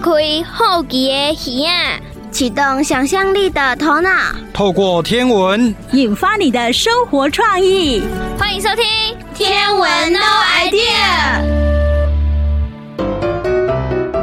开好奇的耳啊，启动想象力的头脑，透过天文引发你的生活创意。欢迎收听《天文 No Idea》。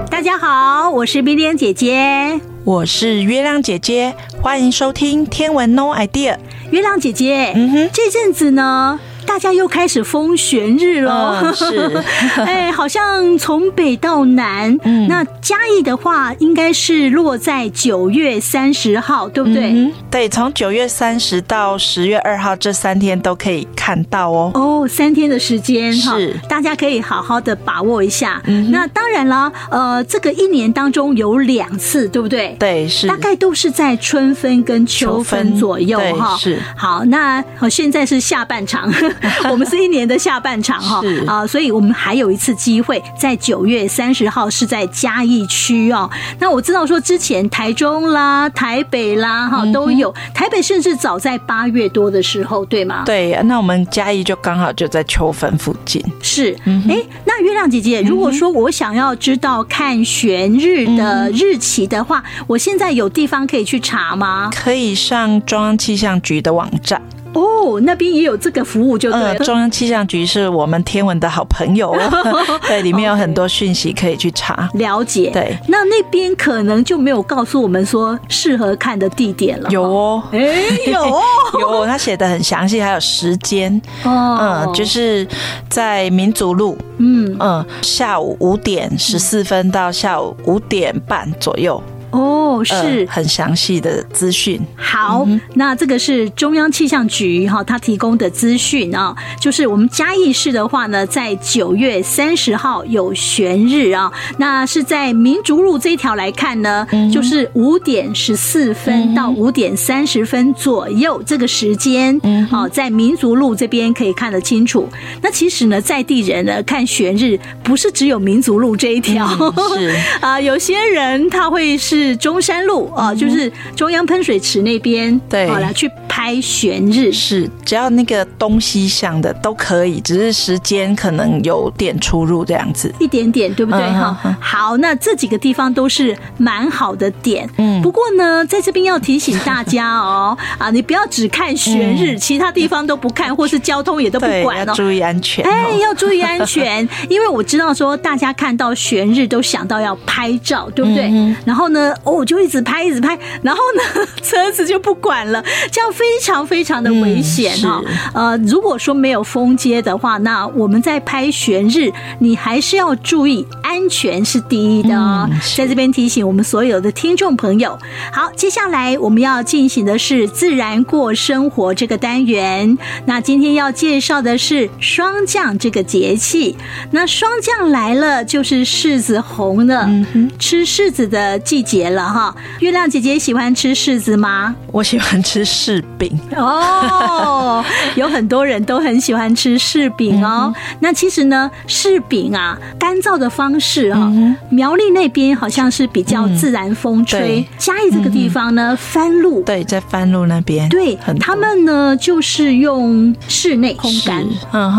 大家好，我是冰冰姐姐，我是月亮姐姐，欢迎收听《天文 No Idea》。月亮姐姐，嗯哼，这阵子呢，大家又开始封悬日了，嗯、是，哎，好像从北到南，嗯，那嘉义的话，应该是落在九月三十号，对不对？嗯、对，从九月三十到十月二号这三天都可以看到哦。哦，三天的时间是，大家可以好好的把握一下。嗯，那当然了，呃，这个一年当中有两次，对不对？对，是，大概都是在春分跟秋分左右哈。是，好，那现在是下半场。我们是一年的下半场哈啊，所以我们还有一次机会，在九月三十号是在嘉义区哦。那我知道说之前台中啦、台北啦哈都有，台北甚至早在八月多的时候，对吗？对，那我们嘉义就刚好就在秋分附近。是，哎，那月亮姐姐，如果说我想要知道看悬日的日期的话，我现在有地方可以去查吗？可以上中央气象局的网站。哦，那边也有这个服务，就对了。嗯，中央气象局是我们天文的好朋友，对，里面有很多讯息可以去查了解。对，那那边可能就没有告诉我们说适合看的地点了。有哦，哎，有哦，有，他写的很详细，还有时间。哦，嗯，就是在民族路，嗯嗯，下午五点十四分到下午五点半左右。哦，是、呃、很详细的资讯。好，嗯、那这个是中央气象局哈，他提供的资讯啊，就是我们嘉义市的话呢，在九月三十号有悬日啊，那是在民族路这一条来看呢，嗯、就是五点十四分到五点三十分左右这个时间，嗯，好，在民族路这边可以看得清楚。那其实呢，在地人呢看悬日，不是只有民族路这一条，嗯、是 啊，有些人他会是。是中山路啊，就是中央喷水池那边，对，好来去拍悬日，是只要那个东西向的都可以，只是时间可能有点出入这样子，一点点，对不对？哈、嗯，好，那这几个地方都是蛮好的点，嗯，不过呢，在这边要提醒大家哦，啊，你不要只看悬日，嗯、其他地方都不看，或是交通也都不管哦，要注意安全、哦，哎，要注意安全，因为我知道说大家看到悬日都想到要拍照，对不对？嗯、然后呢？哦，我就一直拍，一直拍，然后呢，车子就不管了，这样非常非常的危险哈。嗯、呃，如果说没有封街的话，那我们在拍悬日，你还是要注意安全是第一的哦。嗯、在这边提醒我们所有的听众朋友。好，接下来我们要进行的是自然过生活这个单元。那今天要介绍的是霜降这个节气。那霜降来了，就是柿子红了，嗯、吃柿子的季节。节了哈，月亮姐姐喜欢吃柿子吗？我喜欢吃柿饼。哦，有很多人都很喜欢吃柿饼哦。那其实呢，柿饼啊，干燥的方式哈，苗栗那边好像是比较自然风吹，嘉义这个地方呢，番路。对，在番路那边。对，他们呢就是用室内烘干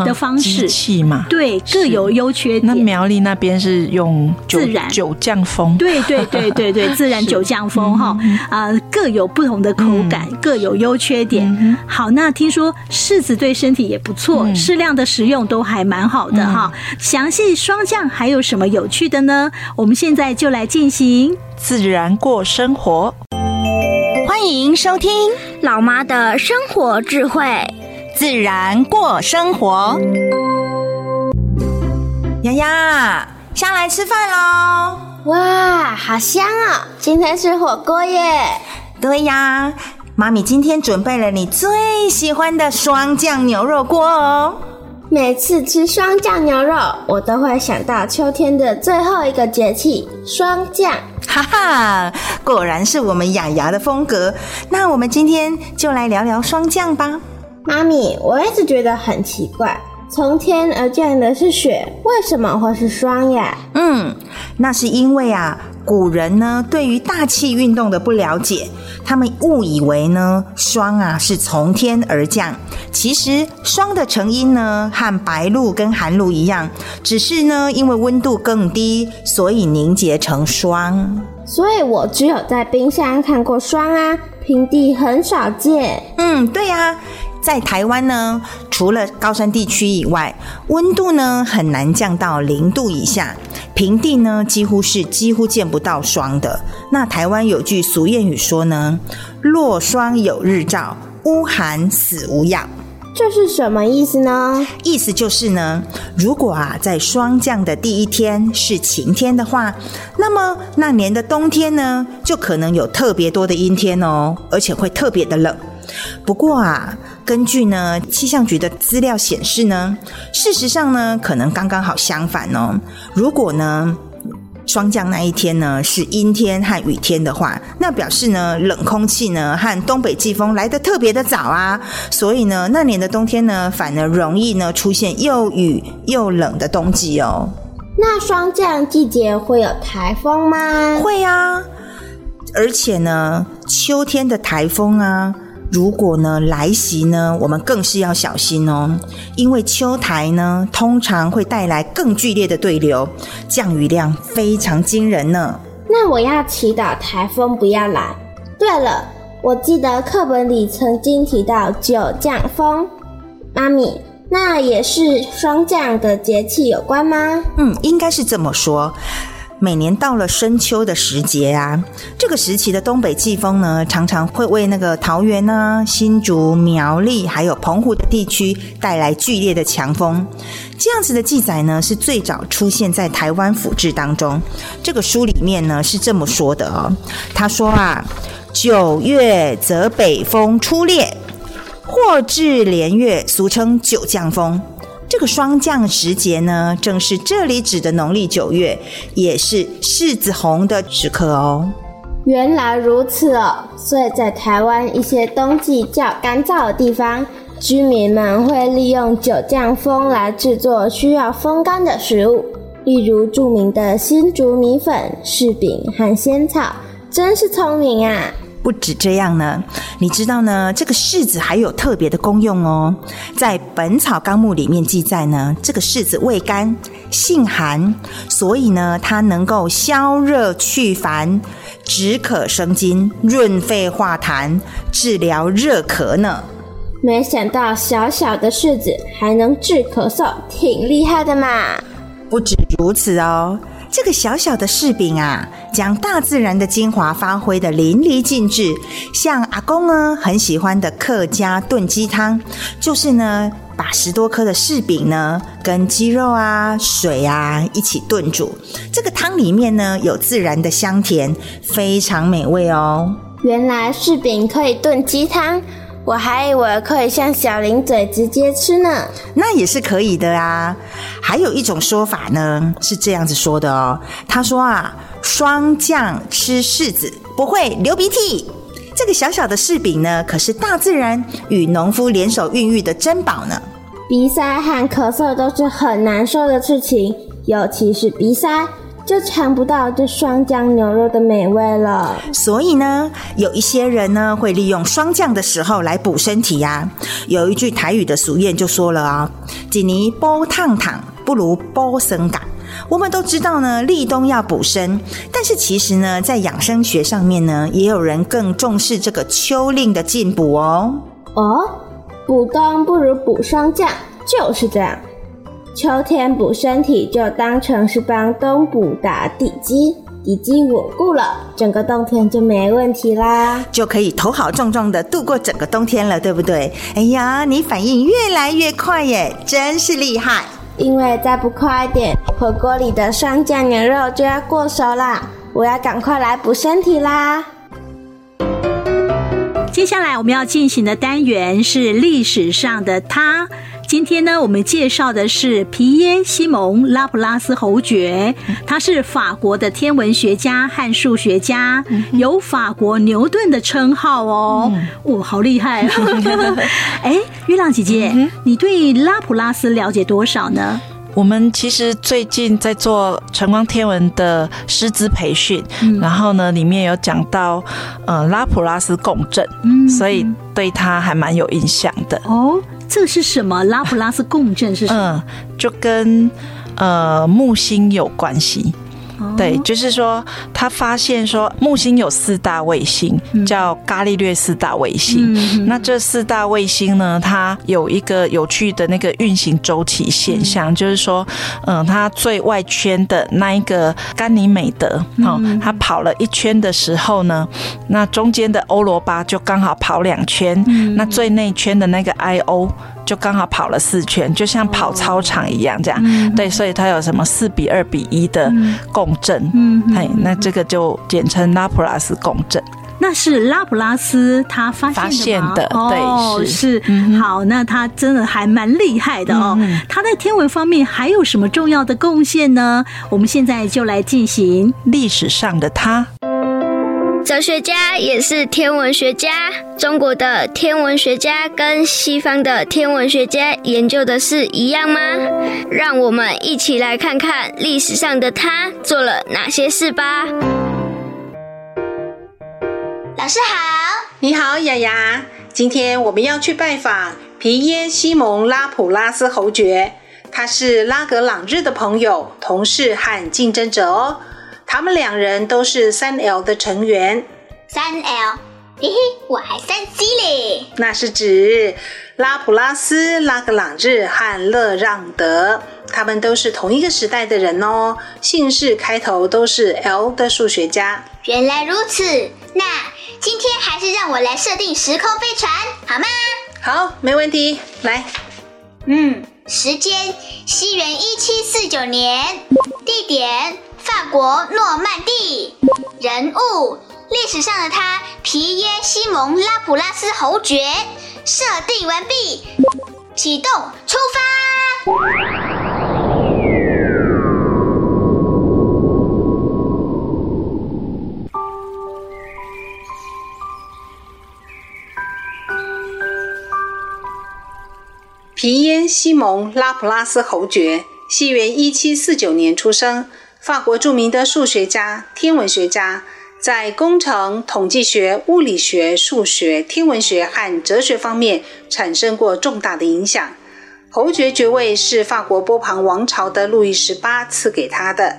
的方式，机器嘛，对，各有优缺点。那苗栗那边是用自然。酒酱风，对对对对对。自然酒酱风哈啊，各有不同的口感，嗯、各有优缺点。嗯、好，那听说柿子对身体也不错，适、嗯、量的食用都还蛮好的哈。详细霜降还有什么有趣的呢？我们现在就来进行自然过生活。欢迎收听老妈的生活智慧，自然过生活。丫丫，下来吃饭喽！哇，好香啊！今天是火锅耶！对呀，妈咪今天准备了你最喜欢的霜降牛肉锅哦。每次吃霜降牛肉，我都会想到秋天的最后一个节气——霜降。哈哈，果然是我们雅雅的风格。那我们今天就来聊聊霜降吧。妈咪，我一直觉得很奇怪。从天而降的是雪，为什么会是霜呀？嗯，那是因为啊，古人呢对于大气运动的不了解，他们误以为呢霜啊是从天而降。其实霜的成因呢和白露跟寒露一样，只是呢因为温度更低，所以凝结成霜。所以我只有在冰箱看过霜啊，平地很少见。嗯，对呀、啊。在台湾呢，除了高山地区以外，温度呢很难降到零度以下，平地呢几乎是几乎见不到霜的。那台湾有句俗谚语说呢：“落霜有日照，乌寒死无药。”这是什么意思呢？意思就是呢，如果啊在霜降的第一天是晴天的话，那么那年的冬天呢就可能有特别多的阴天哦，而且会特别的冷。不过啊，根据呢气象局的资料显示呢，事实上呢，可能刚刚好相反哦。如果呢霜降那一天呢是阴天和雨天的话，那表示呢冷空气呢和东北季风来得特别的早啊，所以呢那年的冬天呢反而容易呢出现又雨又冷的冬季哦。那霜降季节会有台风吗？会啊，而且呢秋天的台风啊。如果呢来袭呢，我们更是要小心哦，因为秋台呢通常会带来更剧烈的对流，降雨量非常惊人呢。那我要祈祷台风不要来。对了，我记得课本里曾经提到九降风，妈咪，那也是霜降的节气有关吗？嗯，应该是这么说。每年到了深秋的时节啊，这个时期的东北季风呢，常常会为那个桃园啊、新竹、苗栗还有澎湖的地区带来剧烈的强风。这样子的记载呢，是最早出现在台湾府志当中。这个书里面呢是这么说的哦，他说啊，九月则北风出烈，或至连月，俗称九降风。这个霜降时节呢，正是这里指的农历九月，也是柿子红的时刻哦。原来如此哦，所以在台湾一些冬季较干燥的地方，居民们会利用九降风来制作需要风干的食物，例如著名的新竹米粉、柿饼和仙草，真是聪明啊！不止这样呢，你知道呢？这个柿子还有特别的功用哦。在《本草纲目》里面记载呢，这个柿子味甘，性寒，所以呢，它能够消热去烦，止渴生津，润肺化痰，治疗热咳呢。没想到小小的柿子还能治咳嗽，挺厉害的嘛！不止如此哦。这个小小的柿饼啊，将大自然的精华发挥得淋漓尽致。像阿公呢很喜欢的客家炖鸡汤，就是呢把十多颗的柿饼呢跟鸡肉啊、水啊一起炖煮。这个汤里面呢有自然的香甜，非常美味哦。原来柿饼可以炖鸡汤。我还以为可以像小零嘴直接吃呢，那也是可以的啊。还有一种说法呢，是这样子说的哦。他说啊，霜降吃柿子不会流鼻涕。这个小小的柿饼呢，可是大自然与农夫联手孕育的珍宝呢。鼻塞和咳嗽都是很难受的事情，尤其是鼻塞。就尝不到这霜降牛肉的美味了。所以呢，有一些人呢会利用霜降的时候来补身体呀、啊。有一句台语的俗谚就说了啊：“锦泥煲烫烫，不如煲生感。”我们都知道呢，立冬要补身，但是其实呢，在养生学上面呢，也有人更重视这个秋令的进补哦。哦，补冬不如补霜降，就是这样。秋天补身体，就当成是帮冬补打底基，底基稳固了，整个冬天就没问题啦，就可以头好壮壮的度过整个冬天了，对不对？哎呀，你反应越来越快耶，真是厉害！因为再不快一点，火锅里的霜降牛肉就要过熟啦，我要赶快来补身体啦。接下来我们要进行的单元是历史上的他。今天呢，我们介绍的是皮耶西蒙拉普拉斯侯爵，他是法国的天文学家和数学家，有法国牛顿的称号哦。哇，好厉害啊！哎，月亮姐姐，你对拉普拉斯了解多少呢？我们其实最近在做晨光天文的师资培训，嗯、然后呢，里面有讲到呃拉普拉斯共振，嗯，所以对他还蛮有印象的。哦，这是什么？拉普拉斯共振是什么？嗯，就跟呃木星有关系。对，就是说，他发现说木星有四大卫星，叫伽利略四大卫星。嗯、那这四大卫星呢，它有一个有趣的那个运行周期现象，嗯、就是说，嗯，它最外圈的那一个甘尼美德，哦，它跑了一圈的时候呢，那中间的欧罗巴就刚好跑两圈，嗯、那最内圈的那个 Io。就刚好跑了四圈，就像跑操场一样，这样、哦、对，所以它有什么四比二比一的共振，嗯，嘿，那这个就简称拉普拉斯共振。那是拉普拉斯他发现的，对，哦、是。是、嗯、好，那他真的还蛮厉害的哦。嗯、他在天文方面还有什么重要的贡献呢？我们现在就来进行。历史上的他。哲学家也是天文学家。中国的天文学家跟西方的天文学家研究的是一样吗？让我们一起来看看历史上的他做了哪些事吧。老师好，你好，雅雅。今天我们要去拜访皮耶·西蒙·拉普拉斯侯爵，他是拉格朗日的朋友、同事和竞争者哦。他们两人都是三 L 的成员。三 L，嘿嘿，我还三 C 嘞。那是指拉普拉斯、拉格朗日和勒让德，他们都是同一个时代的人哦。姓氏开头都是 L 的数学家。原来如此，那今天还是让我来设定时空飞船好吗？好，没问题。来，嗯，时间西元一七四九年，地点。法国诺曼底，人物历史上的他皮耶西蒙拉普拉斯侯爵，设定完毕，启动出发。皮耶西蒙拉普拉斯侯爵，西元一七四九年出生。法国著名的数学家、天文学家，在工程、统计学、物理学、数学、天文学和哲学方面产生过重大的影响。侯爵爵位是法国波旁王朝的路易十八赐给他的。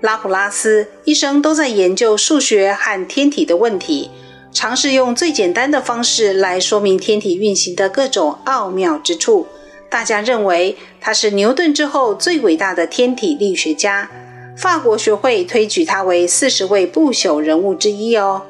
拉普拉斯一生都在研究数学和天体的问题，尝试用最简单的方式来说明天体运行的各种奥妙之处。大家认为他是牛顿之后最伟大的天体力学家。法国学会推举他为四十位不朽人物之一哦。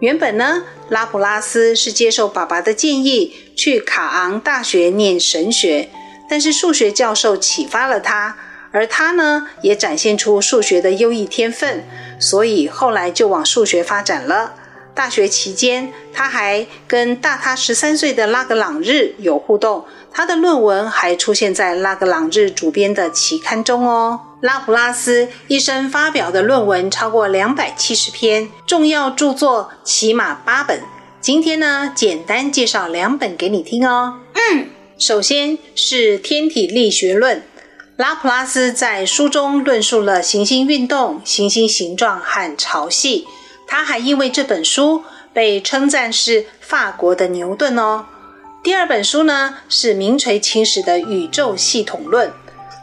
原本呢，拉普拉斯是接受爸爸的建议去卡昂大学念神学，但是数学教授启发了他，而他呢也展现出数学的优异天分，所以后来就往数学发展了。大学期间，他还跟大他十三岁的拉格朗日有互动，他的论文还出现在拉格朗日主编的期刊中哦。拉普拉斯一生发表的论文超过两百七十篇，重要著作起码八本。今天呢，简单介绍两本给你听哦。嗯，首先是《天体力学论》，拉普拉斯在书中论述了行星运动、行星形状和潮汐。他还因为这本书被称赞是法国的牛顿哦。第二本书呢，是名垂青史的《宇宙系统论》。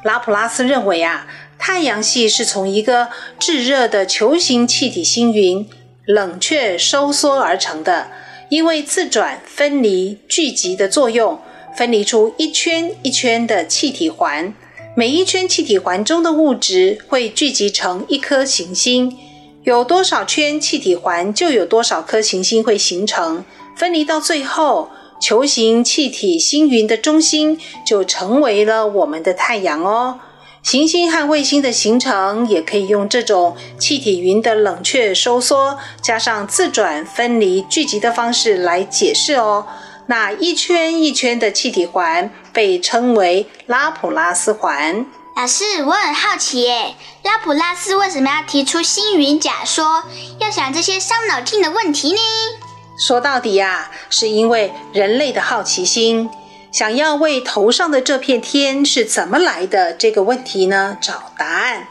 拉普拉斯认为啊。太阳系是从一个炙热的球形气体星云冷却收缩而成的，因为自转、分离、聚集的作用，分离出一圈一圈的气体环。每一圈气体环中的物质会聚集成一颗行星，有多少圈气体环，就有多少颗行星会形成。分离到最后，球形气体星云的中心就成为了我们的太阳哦。行星和卫星的形成也可以用这种气体云的冷却收缩，加上自转分离聚集的方式来解释哦。那一圈一圈的气体环被称为拉普拉斯环。老师，我很好奇耶，拉普拉斯为什么要提出星云假说，要想这些伤脑筋的问题呢？说到底呀、啊，是因为人类的好奇心。想要为头上的这片天是怎么来的这个问题呢找答案。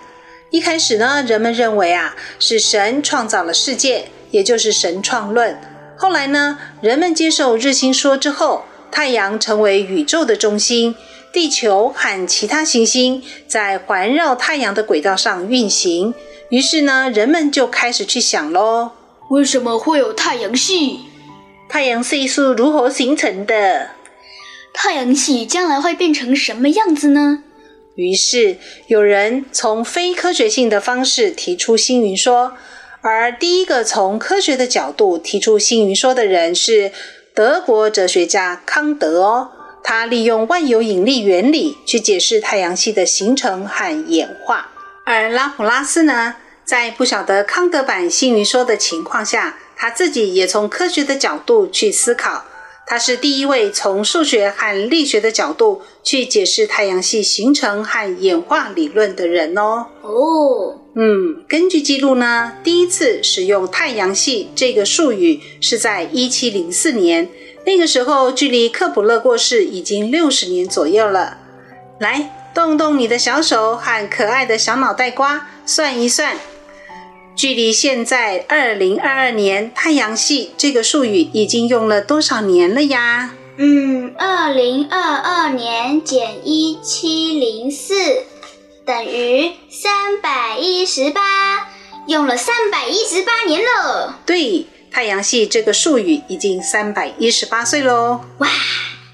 一开始呢，人们认为啊是神创造了世界，也就是神创论。后来呢，人们接受日心说之后，太阳成为宇宙的中心，地球和其他行星在环绕太阳的轨道上运行。于是呢，人们就开始去想喽：为什么会有太阳系？太阳系是如何形成的？太阳系将来会变成什么样子呢？于是有人从非科学性的方式提出星云说，而第一个从科学的角度提出星云说的人是德国哲学家康德哦。他利用万有引力原理去解释太阳系的形成和演化。而拉普拉斯呢，在不晓得康德版星云说的情况下，他自己也从科学的角度去思考。他是第一位从数学和力学的角度去解释太阳系形成和演化理论的人哦。哦，嗯，根据记录呢，第一次使用太阳系这个术语是在一七零四年，那个时候距离克卜勒过世已经六十年左右了。来。动动你的小手和可爱的小脑袋瓜，算一算，距离现在二零二二年太阳系这个术语已经用了多少年了呀？嗯，二零二二年减一七零四等于三百一十八，用了三百一十八年了。对，太阳系这个术语已经三百一十八岁喽。哇！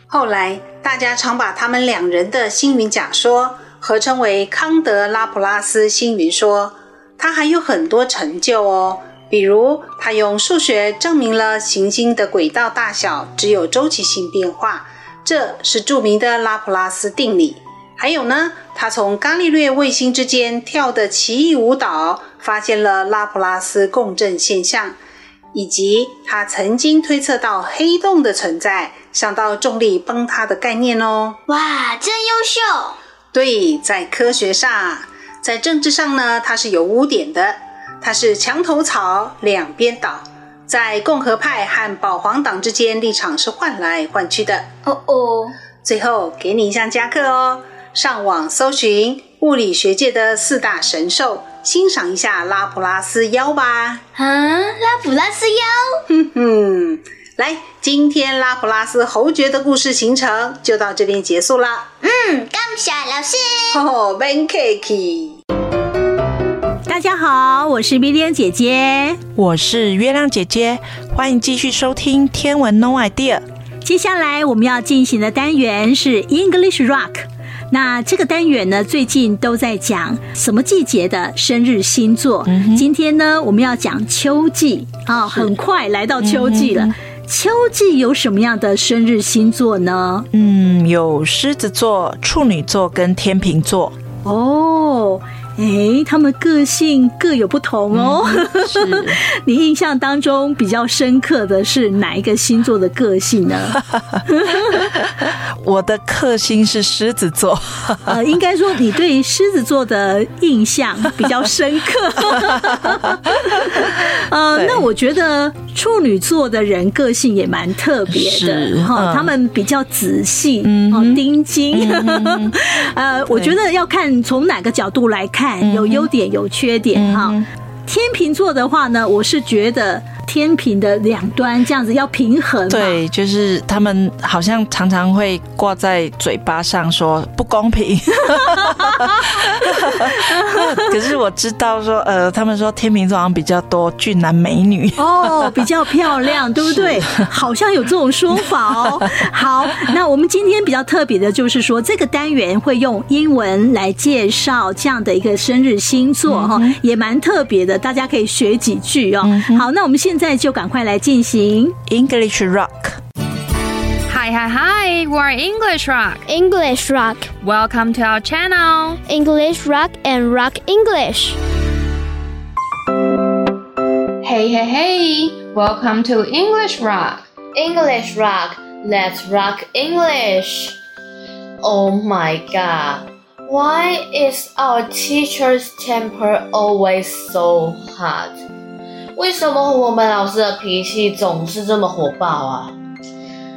后来，大家常把他们两人的星云假说合称为康德拉普拉斯星云说。他还有很多成就哦，比如他用数学证明了行星的轨道大小只有周期性变化，这是著名的拉普拉斯定理。还有呢，他从伽利略卫星之间跳的奇异舞蹈，发现了拉普拉斯共振现象。以及他曾经推测到黑洞的存在，想到重力崩塌的概念哦。哇，真优秀！对，在科学上，在政治上呢，它是有污点的。它是墙头草，两边倒，在共和派和保皇党之间立场是换来换去的。哦哦，最后给你一项加课哦，上网搜寻物理学界的四大神兽。欣赏一下拉普拉斯妖吧！啊，拉普拉斯妖！哼哼，来，今天拉普拉斯侯爵的故事行程就到这边结束了。嗯，感谢老师。大家好，我是 Vivian 姐姐，我是月亮姐姐，欢迎继续收听天文 No Idea。接下来我们要进行的单元是 English Rock。那这个单元呢，最近都在讲什么季节的生日星座？嗯、今天呢，我们要讲秋季啊、哦，很快来到秋季了。嗯、秋季有什么样的生日星座呢？嗯，有狮子座、处女座跟天秤座。哦。哎，他们个性各有不同哦。嗯、是 你印象当中比较深刻的是哪一个星座的个性呢？我的克星是狮子座。呃，应该说你对狮子座的印象比较深刻。呃，那我觉得处女座的人个性也蛮特别的哈，他们比较仔细，哦、嗯，盯紧。嗯、呃，我觉得要看从哪个角度来看。有优点有缺点哈，嗯、天秤座的话呢，我是觉得。天平的两端这样子要平衡，对，就是他们好像常常会挂在嘴巴上说不公平。可是我知道说，呃，他们说天秤座好像比较多俊男美女哦，比较漂亮，对不对？好像有这种说法哦。好，那我们今天比较特别的就是说，这个单元会用英文来介绍这样的一个生日星座哈，嗯、也蛮特别的，大家可以学几句哦。嗯、好，那我们现现在就赶快来进行 English Rock。Hi, hi, hi! We're English Rock. English Rock. Welcome to our channel. English Rock and Rock English. Hey, hey, hey! Welcome to English Rock. English Rock. Let's rock English. Oh my god. Why is our teacher's temper always so hot? 为什么我们老师的脾气总是这么火爆啊？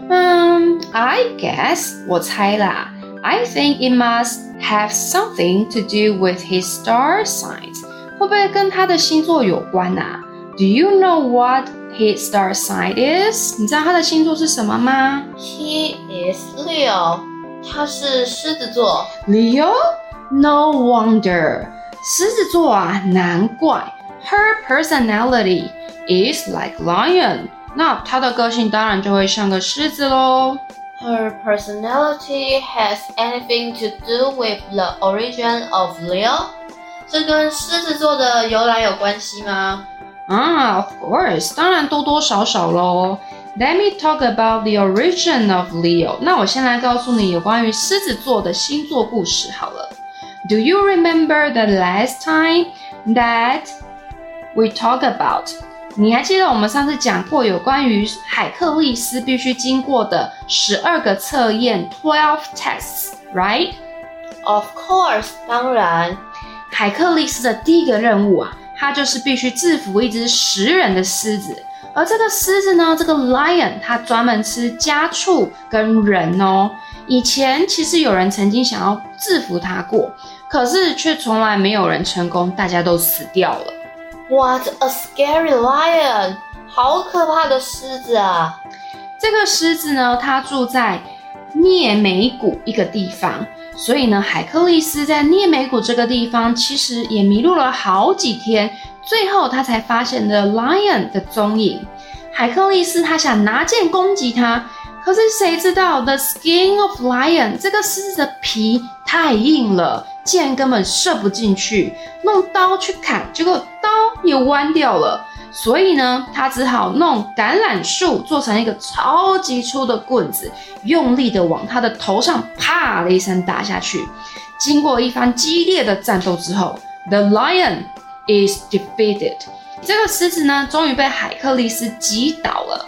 嗯，I guess 我猜啦。I think it must have something to do with his star signs。会不会跟他的星座有关啊？Do you know what his star sign is？你知道他的星座是什么吗？He is Leo。他是狮子座。Leo？No wonder。狮子座啊，难怪。Her personality is like lion。那他的个性当然就会像个狮子喽。Her personality has anything to do with the origin of Leo？这跟狮子座的由来有关系吗？啊，Of course，当然多多少少喽。Let me talk about the origin of Leo。那我先来告诉你有关于狮子座的星座故事好了。Do you remember the last time that we talk about？你还记得我们上次讲过有关于海克力斯必须经过的十二个测验 （twelve tests），right？Of course，当然。海克力斯的第一个任务啊，他就是必须制服一只食人的狮子。而这个狮子呢，这个 lion，它专门吃家畜跟人哦。以前其实有人曾经想要制服它过，可是却从来没有人成功，大家都死掉了。What a scary lion！好可怕的狮子啊！这个狮子呢，它住在涅美谷一个地方。所以呢，海克力斯在涅美谷这个地方其实也迷路了好几天，最后他才发现了 lion 的踪影。海克力斯他想拿剑攻击他，可是谁知道 the skin of lion 这个狮子的皮太硬了，箭根本射不进去，弄刀去砍，结果刀也弯掉了。所以呢，他只好弄橄榄树做成一个超级粗的棍子，用力的往他的头上啪的一声打下去。经过一番激烈的战斗之后，The lion is defeated。这个狮子呢，终于被海克力斯击倒了。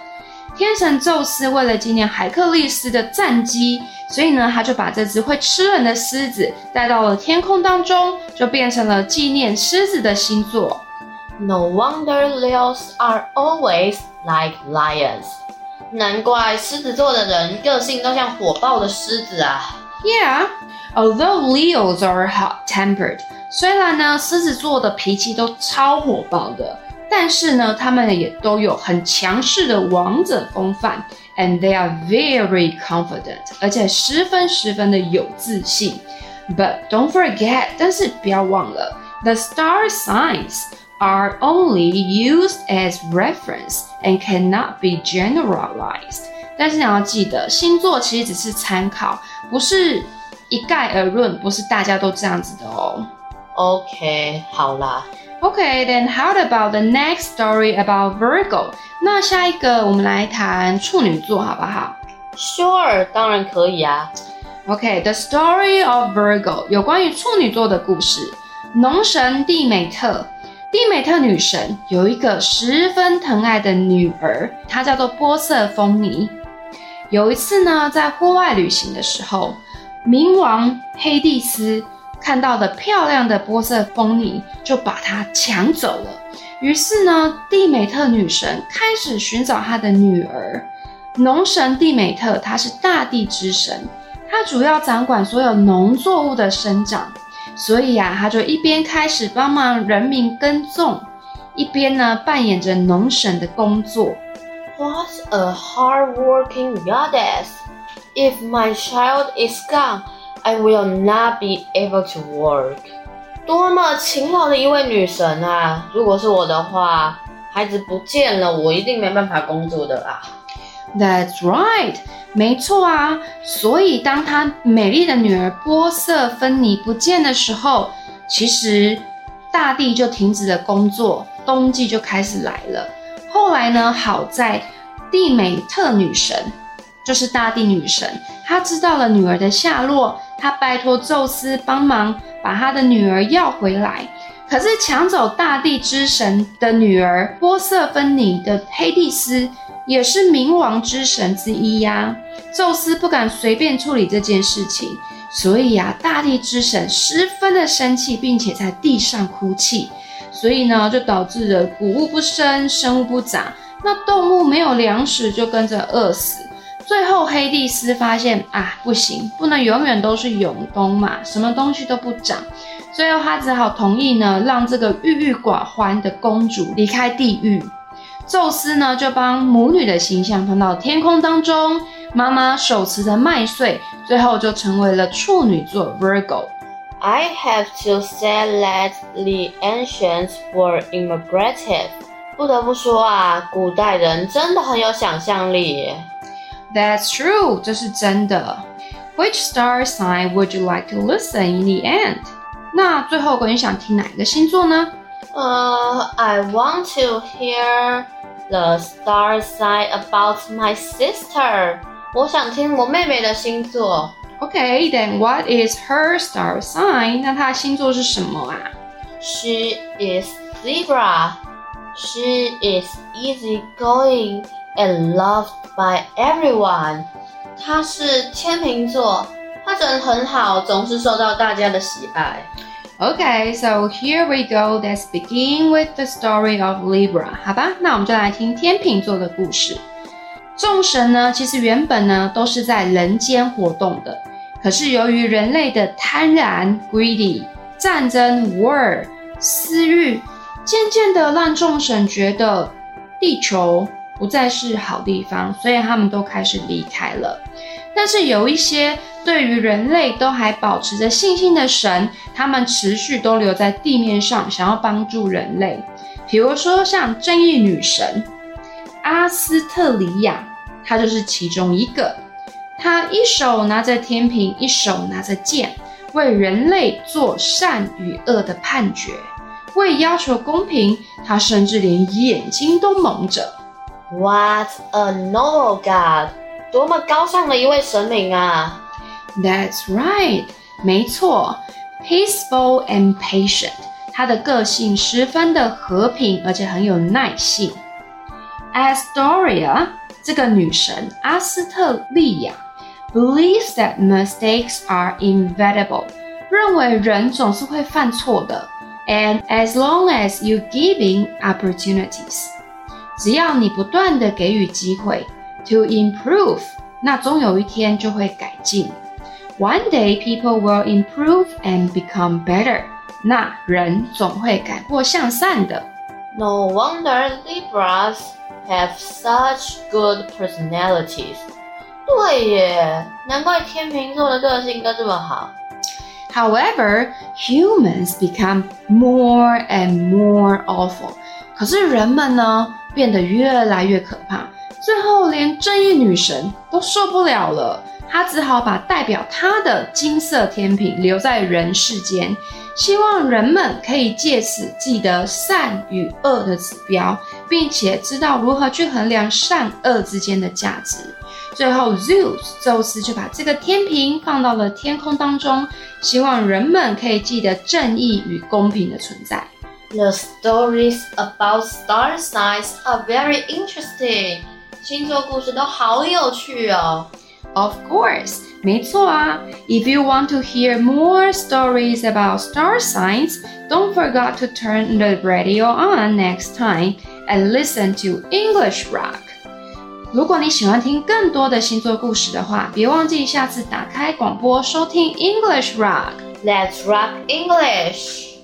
天神宙斯为了纪念海克力斯的战绩，所以呢，他就把这只会吃人的狮子带到了天空当中，就变成了纪念狮子的星座。No wonder Leos are always like lions。难怪狮子座的人个性都像火爆的狮子啊。Yeah, although Leos are hot-tempered，虽然呢狮子座的脾气都超火爆的，但是呢他们也都有很强势的王者风范，and they are very confident，而且十分十分的有自信。But don't forget，但是不要忘了 the star signs。are only used as reference and cannot be generalized。但是你要记得，星座其实只是参考，不是一概而论，不是大家都这样子的哦。OK，好啦。OK，then、how about the next story about Virgo？那下一个我们来谈处女座，好不好？Sure，当然可以啊。OK，the、story of Virgo 有关于处女座的故事。农神蒂美特。蒂美特女神有一个十分疼爱的女儿，她叫做波瑟风尼。有一次呢，在户外旅行的时候，冥王黑帝斯看到的漂亮的波色风妮，就把它抢走了。于是呢，蒂美特女神开始寻找她的女儿。农神蒂美特，她是大地之神，她主要掌管所有农作物的生长。所以呀、啊，他就一边开始帮忙人民耕种，一边呢扮演着农神的工作。What a hardworking goddess! If my child is gone, I will not be able to work. 多么勤劳的一位女神啊！如果是我的话，孩子不见了，我一定没办法工作的啦。That's right，没错啊。所以当她美丽的女儿波瑟芬妮不见的时候，其实大地就停止了工作，冬季就开始来了。后来呢，好在蒂美特女神，就是大地女神，她知道了女儿的下落，她拜托宙斯帮忙把她的女儿要回来。可是抢走大地之神的女儿波瑟芬妮的黑帝斯。也是冥王之神之一呀、宙斯不敢随便处理这件事情，所以呀、大地之神十分的生气，并且在地上哭泣，所以呢，就导致了谷物不生，生物不长，那动物没有粮食就跟着饿死，最后黑帝斯发现啊，不行，不能永远都是永冬嘛，什么东西都不长。最后他只好同意呢，让这个郁郁寡欢的公主离开地狱。宙斯呢就帮母女的形象放到天空当中，妈妈手持着麦穗，最后就成为了处女座 Virgo。I have to say that the ancients were imaginative。不得不说啊，古代人真的很有想象力。That's true，这是真的。Which star sign would you like to listen in the end？那最后，你想听哪一个星座呢？呃、uh,，I want to hear the star sign about my sister。我想听我妹妹的星座。Okay，then what is her star sign？那她的星座是什么啊？She is Libra。She is easygoing And loved by everyone，他是天秤座，他人很好，总是受到大家的喜爱。Okay, so here we go. Let's begin with the story of Libra. 好吧，那我们就来听天秤座的故事。众神呢，其实原本呢都是在人间活动的，可是由于人类的贪婪 （greedy）、战争 （war）、私欲，渐渐的让众神觉得地球。不再是好地方，所以他们都开始离开了。但是有一些对于人类都还保持着信心的神，他们持续都留在地面上，想要帮助人类。比如说像正义女神阿斯特里亚，她就是其中一个。她一手拿着天平，一手拿着剑，为人类做善与恶的判决。为要求公平，她甚至连眼睛都蒙着。What a noble god！多么高尚的一位神明啊！That's right，没错，peaceful and patient。他的个性十分的和平，而且很有耐性。Astoria，这个女神阿斯特利亚，believes that mistakes are inevitable，认为人总是会犯错的。And as long as you giving opportunities。 只要你不断的给予机会，to improve，那终有一天就会改进。One day people will improve and become better，那人总会改过向善的。No wonder Libras have such good personalities。对耶，难怪天秤座的个性都这么好。However, humans become more and more awful。 可是人们呢？变得越来越可怕，最后连正义女神都受不了了，她只好把代表她的金色天平留在人世间，希望人们可以借此记得善与恶的指标，并且知道如何去衡量善恶之间的价值。最后，Zeus 宙斯就把这个天平放到了天空当中，希望人们可以记得正义与公平的存在。The stories about star signs are very interesting. 星座故事都好有趣哦。Of course，没错啊。If you want to hear more stories about star signs, don't forget to turn the radio on next time and listen to English Rock. 如果你喜欢听更多的星座故事的话，别忘记下次打开广播收听 English Rock. Let's rock English.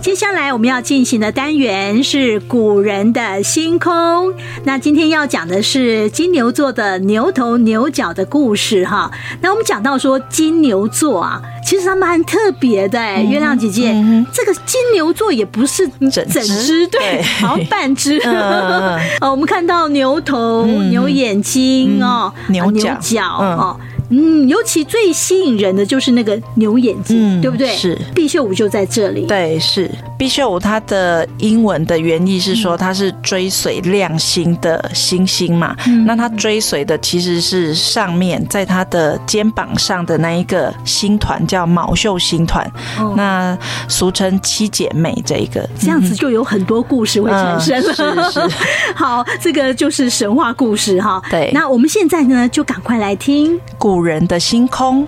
接下来我们要进行的单元是古人的星空。那今天要讲的是金牛座的牛头牛角的故事哈。那我们讲到说金牛座啊，其实它蛮特别的哎。月亮姐姐，嗯、这个金牛座也不是整只，对，好像半只。哦，我们看到牛头、嗯、牛眼睛哦，牛角哦。嗯，尤其最吸引人的就是那个牛眼睛，嗯、对不对？是，毕宿五就在这里。对，是毕宿五，它的英文的原意是说它是追随亮星的星星嘛。嗯、那它追随的其实是上面在它的肩膀上的那一个星团，叫昴秀星团。哦、那俗称七姐妹，这一个这样子就有很多故事会产生了。嗯、是，是 好，这个就是神话故事哈。对，那我们现在呢，就赶快来听故。古人的星空，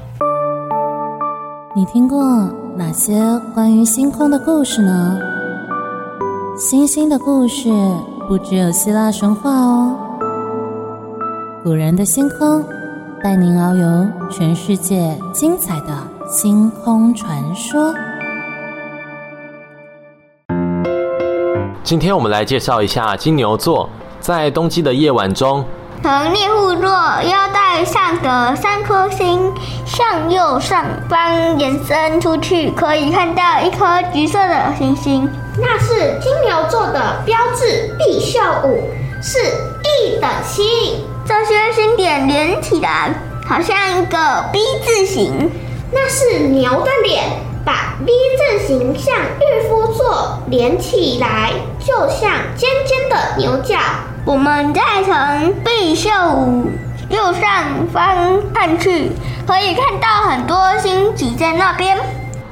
你听过哪些关于星空的故事呢？星星的故事不只有希腊神话哦，古人的星空，带您遨游全世界精彩的星空传说。今天我们来介绍一下金牛座，在冬季的夜晚中，从猎户座腰带上的三颗星向右上方延伸出去，可以看到一颗橘色的星星，那是金牛座的标志毕宿五，是一等星。这些星点连起来，好像一个 V 字形，那是牛的脸。把 V 字形向御夫座连起来，就像尖尖的牛角。我们再从毕宿五右上方看去，可以看到很多星挤在那边。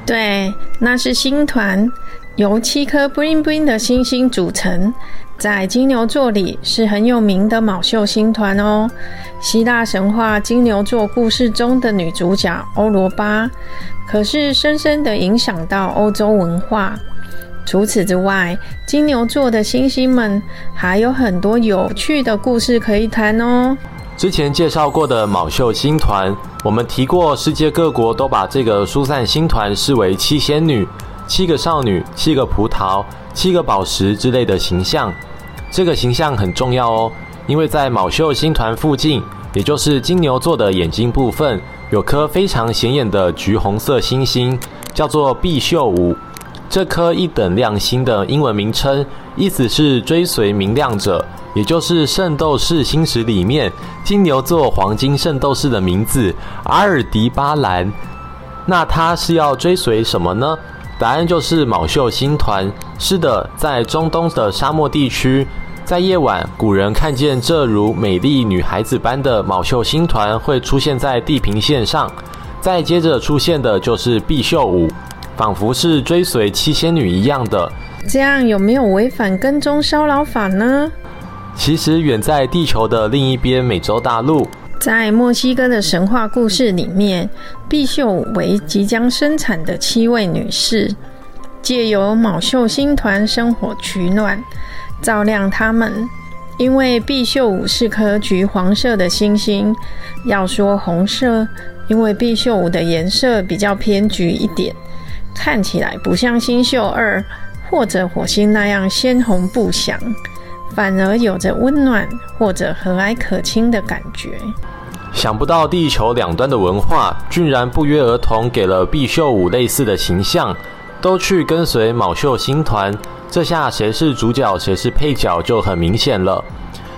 对，那是星团，由七颗 bling bling 的星星组成。在金牛座里是很有名的昴宿星团哦。希腊神话金牛座故事中的女主角欧罗巴，可是深深的影响到欧洲文化。除此之外，金牛座的星星们还有很多有趣的故事可以谈哦。之前介绍过的昴宿星团，我们提过，世界各国都把这个疏散星团视为七仙女、七个少女、七个葡萄、七个宝石之类的形象。这个形象很重要哦，因为在昴宿星团附近，也就是金牛座的眼睛部分，有颗非常显眼的橘红色星星，叫做毕宿五。这颗一等亮星的英文名称，意思是追随明亮者，也就是圣斗士星矢里面金牛座黄金圣斗士的名字阿尔迪巴兰。那他是要追随什么呢？答案就是昴宿星团。是的，在中东的沙漠地区，在夜晚，古人看见这如美丽女孩子般的昴宿星团会出现在地平线上。再接着出现的就是毕宿五，仿佛是追随七仙女一样的。这样有没有违反跟踪骚扰法呢？其实远在地球的另一边，美洲大陆，在墨西哥的神话故事里面，毕宿五为即将生产的七位女士。借由昴宿星团生火取暖，照亮他们。因为毕秀五是颗橘黄色的星星，要说红色，因为毕秀五的颜色比较偏橘一点，看起来不像星宿二或者火星那样鲜红不祥，反而有着温暖或者和蔼可亲的感觉。想不到地球两端的文化，居然不约而同给了毕宿五类似的形象。都去跟随昴宿星团，这下谁是主角，谁是配角就很明显了。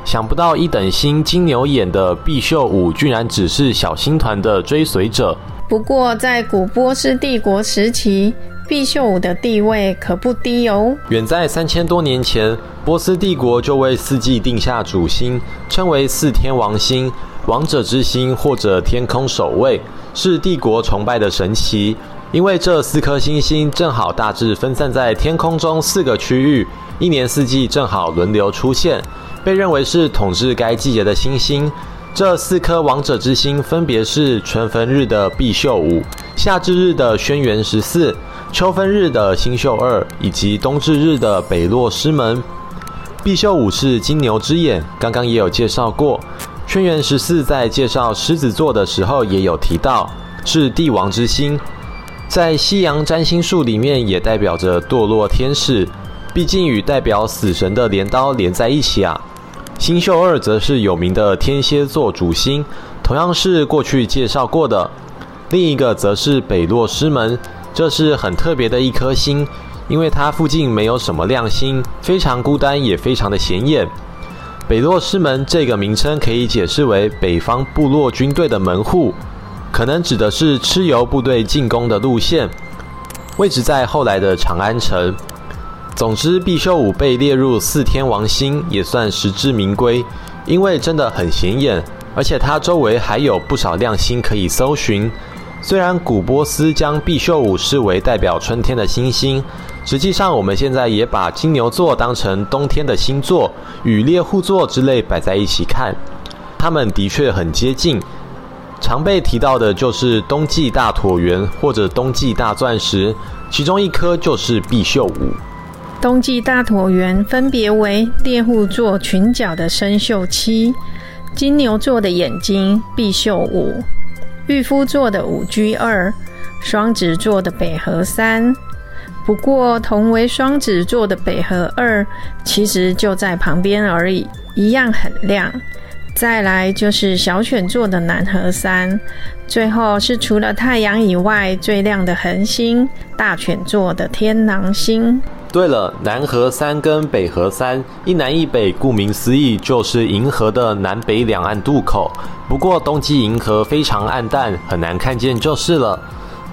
想不到一等星金牛眼的毕宿五，居然只是小星团的追随者。不过，在古波斯帝国时期，毕宿五的地位可不低哦。远在三千多年前，波斯帝国就为四季定下主星，称为四天王星、王者之星或者天空守卫，是帝国崇拜的神祇。因为这四颗星星正好大致分散在天空中四个区域，一年四季正好轮流出现，被认为是统治该季节的星星。这四颗王者之星分别是春分日的毕宿五、夏至日的轩辕十四、秋分日的星宿二以及冬至日的北落师门。毕宿五是金牛之眼，刚刚也有介绍过。轩辕十四在介绍狮子座的时候也有提到，是帝王之星。在西洋占星术里面，也代表着堕落天使，毕竟与代表死神的镰刀连在一起啊。星宿二则是有名的天蝎座主星，同样是过去介绍过的。另一个则是北落师门，这是很特别的一颗星，因为它附近没有什么亮星，非常孤单，也非常的显眼。北落师门这个名称可以解释为北方部落军队的门户。可能指的是蚩尤部队进攻的路线，位置在后来的长安城。总之，毕宿五被列入四天王星也算实至名归，因为真的很显眼，而且它周围还有不少亮星可以搜寻。虽然古波斯将毕宿五视为代表春天的星星，实际上我们现在也把金牛座当成冬天的星座，与猎户座之类摆在一起看，它们的确很接近。常被提到的就是冬季大椭圆或者冬季大钻石，其中一颗就是毕宿五。冬季大椭圆分别为猎户座群角的生锈七、金牛座的眼睛毕宿五，御夫座的五居二，双子座的北河三。不过，同为双子座的北河二，其实就在旁边而已，一样很亮。再来就是小犬座的南河三，最后是除了太阳以外最亮的恒星——大犬座的天狼星。对了，南河三跟北河三，一南一北，顾名思义就是银河的南北两岸渡口。不过冬季银河非常暗淡，很难看见就是了。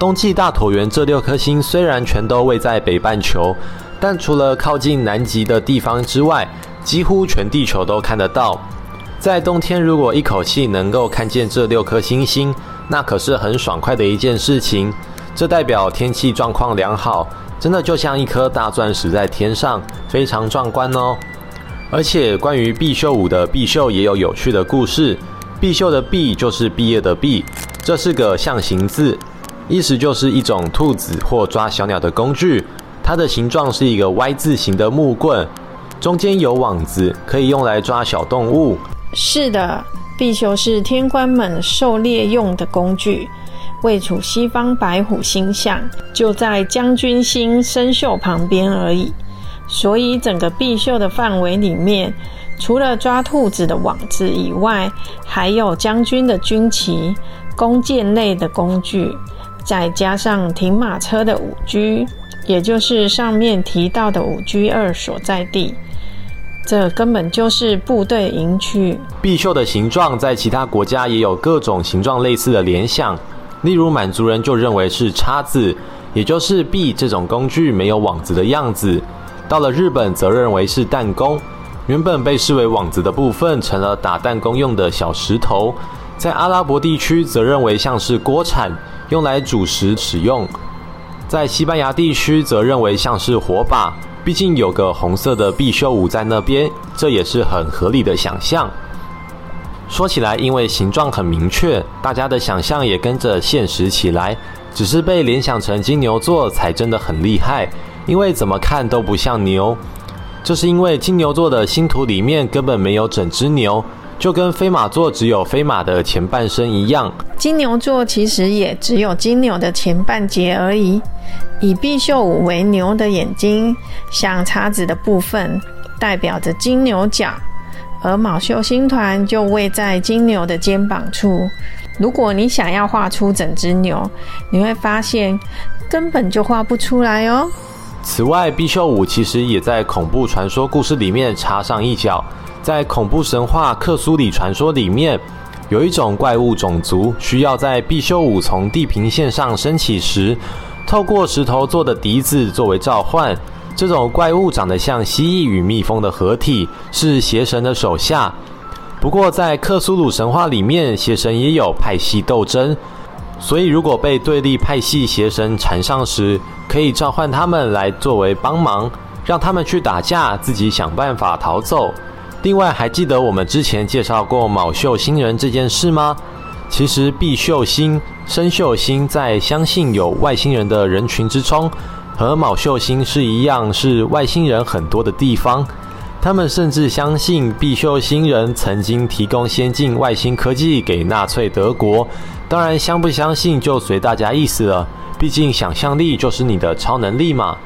冬季大椭圆这六颗星虽然全都位在北半球，但除了靠近南极的地方之外，几乎全地球都看得到。在冬天，如果一口气能够看见这六颗星星，那可是很爽快的一件事情。这代表天气状况良好，真的就像一颗大钻石在天上，非常壮观哦。而且关于毕秀五的毕秀也有有趣的故事。毕秀的毕就是毕业的毕，这是个象形字，意思就是一种兔子或抓小鸟的工具。它的形状是一个 Y 字形的木棍，中间有网子，可以用来抓小动物。是的，毕秀是天官们狩猎用的工具，位处西方白虎星象，就在将军星参宿旁边而已。所以整个毕秀的范围里面，除了抓兔子的网子以外，还有将军的军旗、弓箭类的工具，再加上停马车的五居，也就是上面提到的五居二所在地。这根本就是部队营区。毕秀的形状在其他国家也有各种形状类似的联想，例如满族人就认为是叉子，也就是毕这种工具没有网子的样子。到了日本则认为是弹弓，原本被视为网子的部分成了打弹弓用的小石头。在阿拉伯地区则认为像是锅铲，用来煮食使用。在西班牙地区则认为像是火把。毕竟有个红色的毕宿五在那边，这也是很合理的想象。说起来，因为形状很明确，大家的想象也跟着现实起来。只是被联想成金牛座才真的很厉害，因为怎么看都不像牛。这是因为金牛座的星图里面根本没有整只牛，就跟飞马座只有飞马的前半身一样。金牛座其实也只有金牛的前半截而已。以毕宿五为牛的眼睛，像叉子的部分代表着金牛角，而昴宿星团就位在金牛的肩膀处。如果你想要画出整只牛，你会发现根本就画不出来哦。此外，毕宿五其实也在恐怖传说故事里面插上一脚。在恐怖神话克苏里传说里面，有一种怪物种族需要在毕宿五从地平线上升起时，透过石头做的笛子作为召唤，这种怪物长得像蜥蜴与蜜蜂的合体，是邪神的手下。不过，在克苏鲁神话里面，邪神也有派系斗争，所以如果被对立派系邪神缠上时，可以召唤他们来作为帮忙，让他们去打架，自己想办法逃走。另外，还记得我们之前介绍过卯宿星人这件事吗？其实毕宿星、参宿星在相信有外星人的人群之中，和昴秀星是一样，是外星人很多的地方。他们甚至相信毕宿星人曾经提供先进外星科技给纳粹德国。当然，相不相信就随大家意思了。毕竟，想象力就是你的超能力嘛。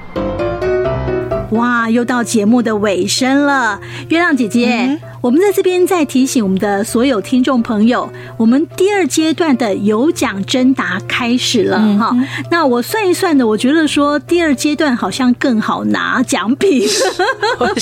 哇，又到节目的尾声了，月亮姐姐。嗯我们在这边再提醒我们的所有听众朋友，我们第二阶段的有奖征答开始了哈、嗯。那我算一算的，我觉得说第二阶段好像更好拿奖品。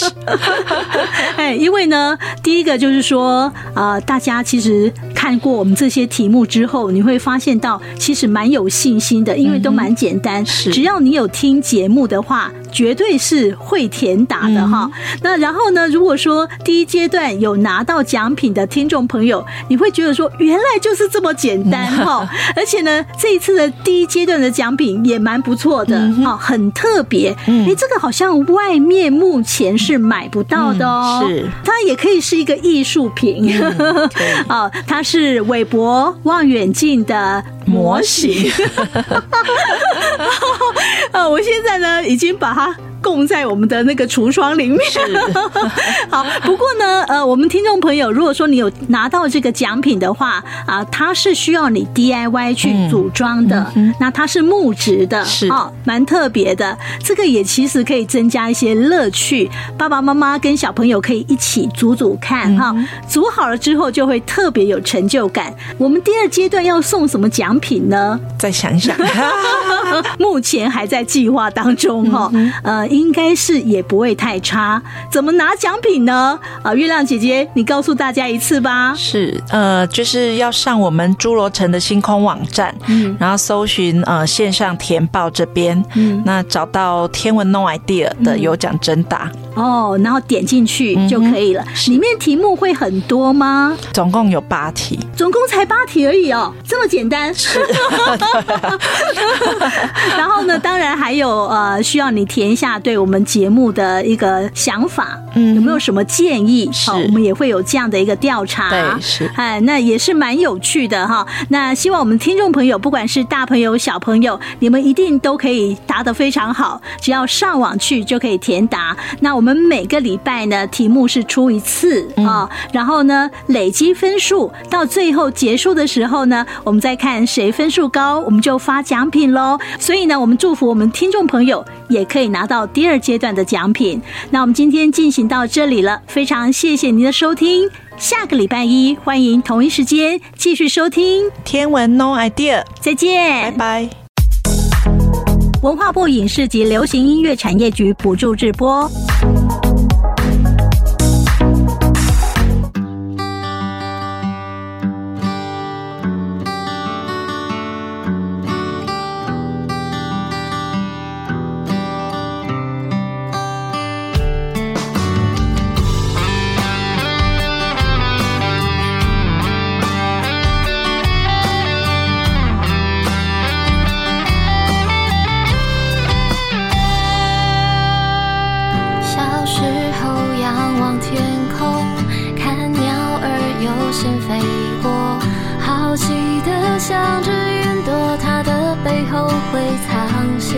哎，因为呢，第一个就是说，呃，大家其实看过我们这些题目之后，你会发现到其实蛮有信心的，因为都蛮简单。是，只要你有听节目的话，绝对是会填答的哈、嗯。那然后呢，如果说第一阶段有拿到奖品的听众朋友，你会觉得说原来就是这么简单哈，而且呢，这一次的第一阶段的奖品也蛮不错的哦，很特别。哎，这个好像外面目前是买不到的哦，是它也可以是一个艺术品 哦，它是韦伯望远镜的模型。啊，我现在呢已经把它。นะคะ 供在我们的那个橱窗里面。好，不过呢，呃，我们听众朋友，如果说你有拿到这个奖品的话啊，它是需要你 DIY 去组装的，嗯嗯、那它是木质的，是哦，蛮特别的。这个也其实可以增加一些乐趣，爸爸妈妈跟小朋友可以一起组组看哈，嗯、组好了之后就会特别有成就感。我们第二阶段要送什么奖品呢？再想想，目前还在计划当中哈，嗯、呃，应该是也不会太差。怎么拿奖品呢？啊，月亮姐姐，你告诉大家一次吧。是，呃，就是要上我们侏罗城的星空网站，嗯，然后搜寻呃线上填报这边，嗯，那找到天文 No Idea 的有奖征答。嗯哦，然后点进去就可以了。嗯、里面题目会很多吗？总共有八题，总共才八题而已哦，这么简单。是。然后呢，当然还有呃，需要你填一下对我们节目的一个想法，嗯，有没有什么建议？好，我们也会有这样的一个调查。对，是。哎，那也是蛮有趣的哈。那希望我们听众朋友，不管是大朋友小朋友，你们一定都可以答得非常好。只要上网去就可以填答。那我们每个礼拜呢，题目是出一次啊，然后呢，累积分数，到最后结束的时候呢，我们再看谁分数高，我们就发奖品喽。所以呢，我们祝福我们听众朋友也可以拿到第二阶段的奖品。那我们今天进行到这里了，非常谢谢您的收听。下个礼拜一，欢迎同一时间继续收听《天文 No Idea》，再见，拜拜。文化部影视及流行音乐产业局补助直播。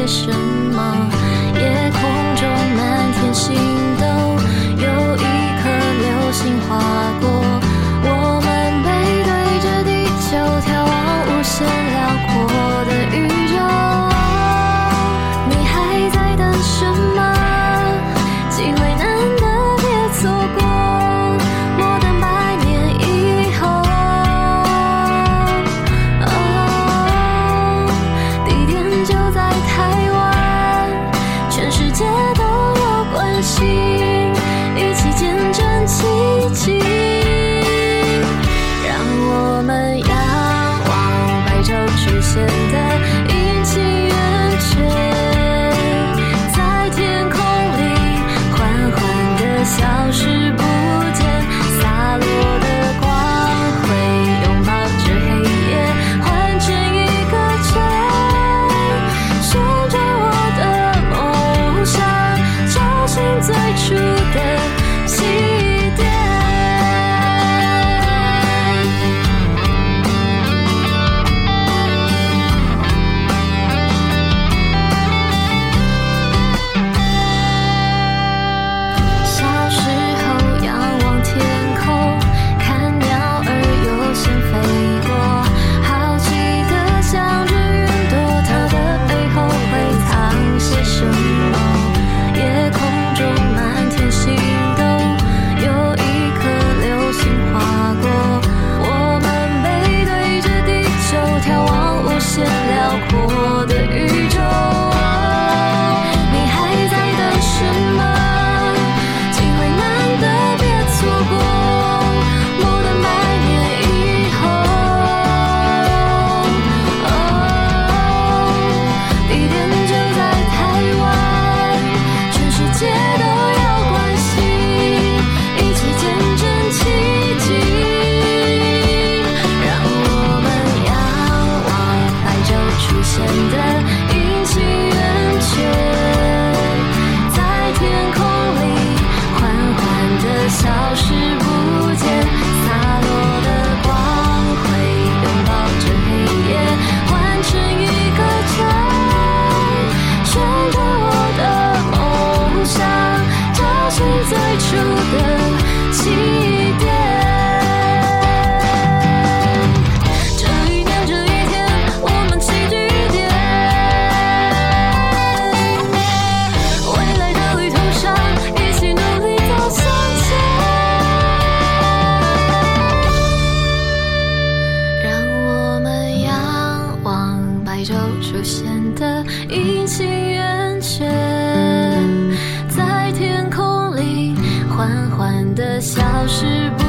心。是